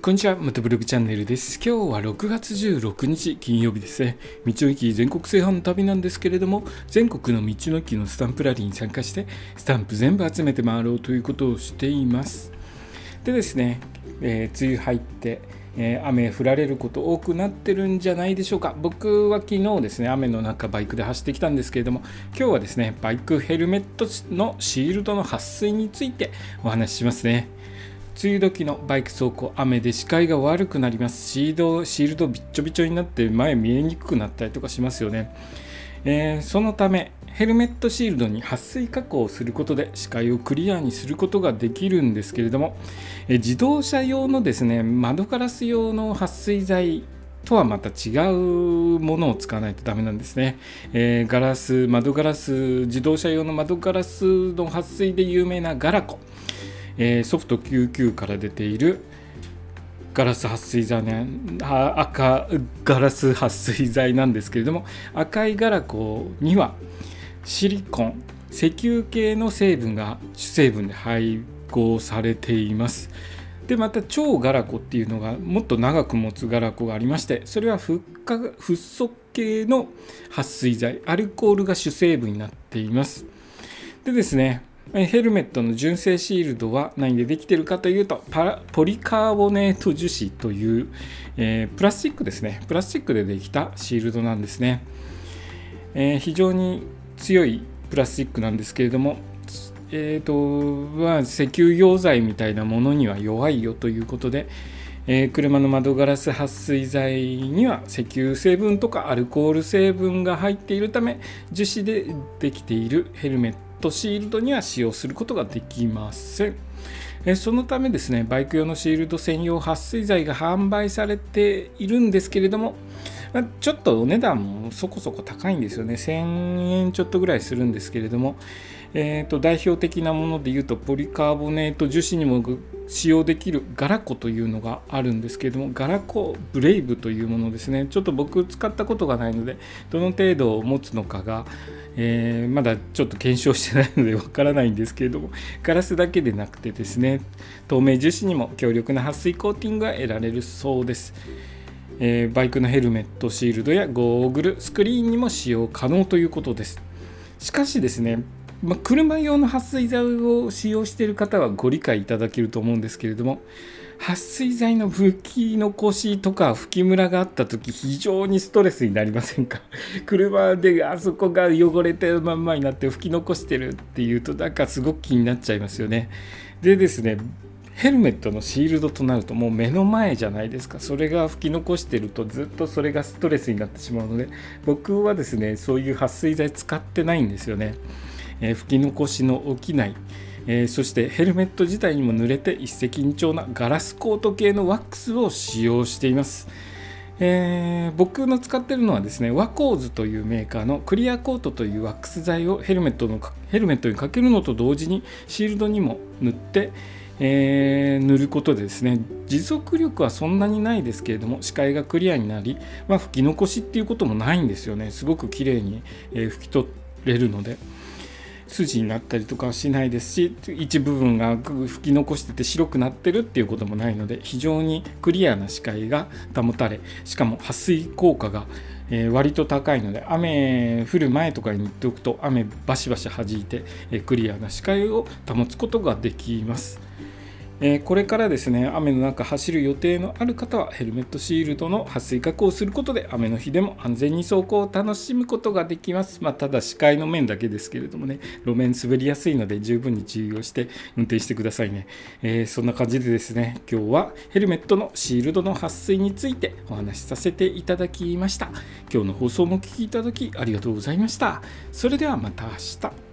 こんにちは、またブログチャンネルです。今日は6月16日金曜日ですね。道の駅全国制覇の旅なんですけれども、全国の道の駅のスタンプラリーに参加して、スタンプ全部集めて回ろうということをしています。でですね、えー、梅雨入って、え、雨降られること多くなってるんじゃないでしょうか。僕は昨日ですね、雨の中バイクで走ってきたんですけれども、今日はですね、バイクヘルメットのシールドの撥水についてお話ししますね。梅雨時のバイク走行雨で視界が悪くなります。シードシールドびっちょびちょになって前見えにくくなったりとかしますよね、えー、そのためヘルメットシールドに撥水加工をすることで視界をクリアにすることができるんですけれども、え自動車用のですね窓ガラス用の撥水剤とはまた違うものを使わないとダメなんですね、えー、ガラス窓ガラス自動車用の窓ガラスの撥水で有名なガラコ。えー、ソフト99から出ているガラス撥水剤、ね、赤ガラス撥水剤なんですけれども赤いガラコにはシリコン石油系の成分が主成分で配合されています。でまた超ガラコっていうのがもっと長く持つガラコがありましてそれはフッ化フッ素系の撥水剤アルコールが主成分になっています。でですねヘルメットの純正シールドは何でできてるかというとポリカーボネート樹脂という、えー、プラスチックですね。プラスチックでできたシールドなんですね、えー、非常に強いプラスチックなんですけれどもえーとまあ、石油溶剤みたいなものには弱いよということで、えー、車の窓ガラス撥水剤には石油成分とかアルコール成分が入っているため樹脂でできているヘルメットトシールドには使用することができません。そのためですね、バイク用のシールド専用撥水剤が販売されているんですけれども、ちょっとお値段もそこそこ高いんですよね。1000円ちょっとぐらいするんですけれども、えーと、代表的なものでいうとポリカーボネート樹脂にも使用できるガラコというのがあるんですけれどもガラコブレイブというものですねちょっと僕使ったことがないのでどの程度持つのかが、えー、まだちょっと検証してないのでわからないんですけれどもガラスだけでなくてですね透明樹脂にも強力な撥水コーティングが得られるそうです。えー、バイクのヘルメットシールドやゴーグルスクリーンにも使用可能ということですしかしですねまあ、車用の撥水剤を使用している方はご理解いただけると思うんですけれども撥水剤の拭き残しとか拭きムラがあった時非常にストレスになりませんか？車であそこが汚れてるまんまになって拭き残してるっていうとなんかすごく気になっちゃいますよね。でですねヘルメットのシールドとなるともう目の前じゃないですか。それが吹き残してるとずっとそれがストレスになってしまうので僕はですねそういう撥水剤使ってないんですよね。えー、吹き残しの起きない、えー、そしてヘルメット自体にも濡れて一石二鳥なガラスコート系のワックスを使用しています。えー、僕の使ってるのはですねワコーズというメーカーのクリアコートというワックス剤をヘルメットのヘルメットにかけるのと同時にシールドにも塗って、えー、塗ることでですね持続力はそんなにないですけれども視界がクリアになり、まあ、拭き残しっていうこともないんですよねすごく綺麗に、え拭き取れるので。筋になったりとかはしないですし一部分が吹き残してて白くなってるっていうこともないので非常にクリアな視界が保たれしかも撥水効果がえ割と高いので雨降る前とかに行っておくと雨バシバシ弾いて、えクリアな視界を保つことができます。えこれからですね雨の中走る予定のある方はヘルメットシールドの撥水加工をすることで雨の日でも安全に走行を楽しむことができます、まあ、ただ視界の面だけですけれどもね路面滑りやすいので十分に注意をして運転してくださいね、えー、そんな感じでですね今日はヘルメットのシールドの撥水についてお話しさせていただきました。今日の放送もお聴きいただきありがとうございました。それではまた明日。